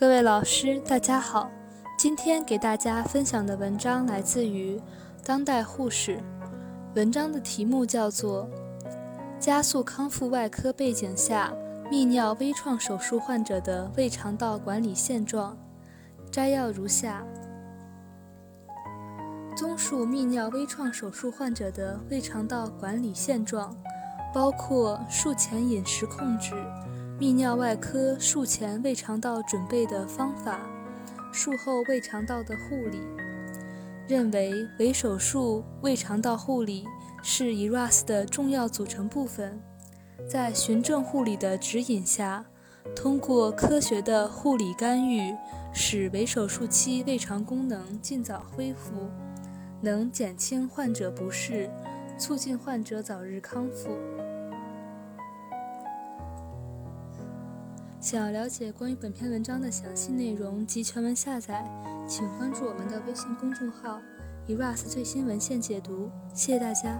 各位老师，大家好。今天给大家分享的文章来自于《当代护士》，文章的题目叫做《加速康复外科背景下泌尿微创手术患者的胃肠道管理现状》。摘要如下：综述泌尿微创手术患者的胃肠道管理现状，包括术前饮食控制。泌尿外科术前胃肠道准备的方法，术后胃肠道的护理，认为微手术胃肠道护理是 ERAS 的重要组成部分。在循证护理的指引下，通过科学的护理干预，使微手术期胃肠功能尽早恢复，能减轻患者不适，促进患者早日康复。想要了解关于本篇文章的详细内容及全文下载，请关注我们的微信公众号 “eras 最新文献解读”。谢谢大家。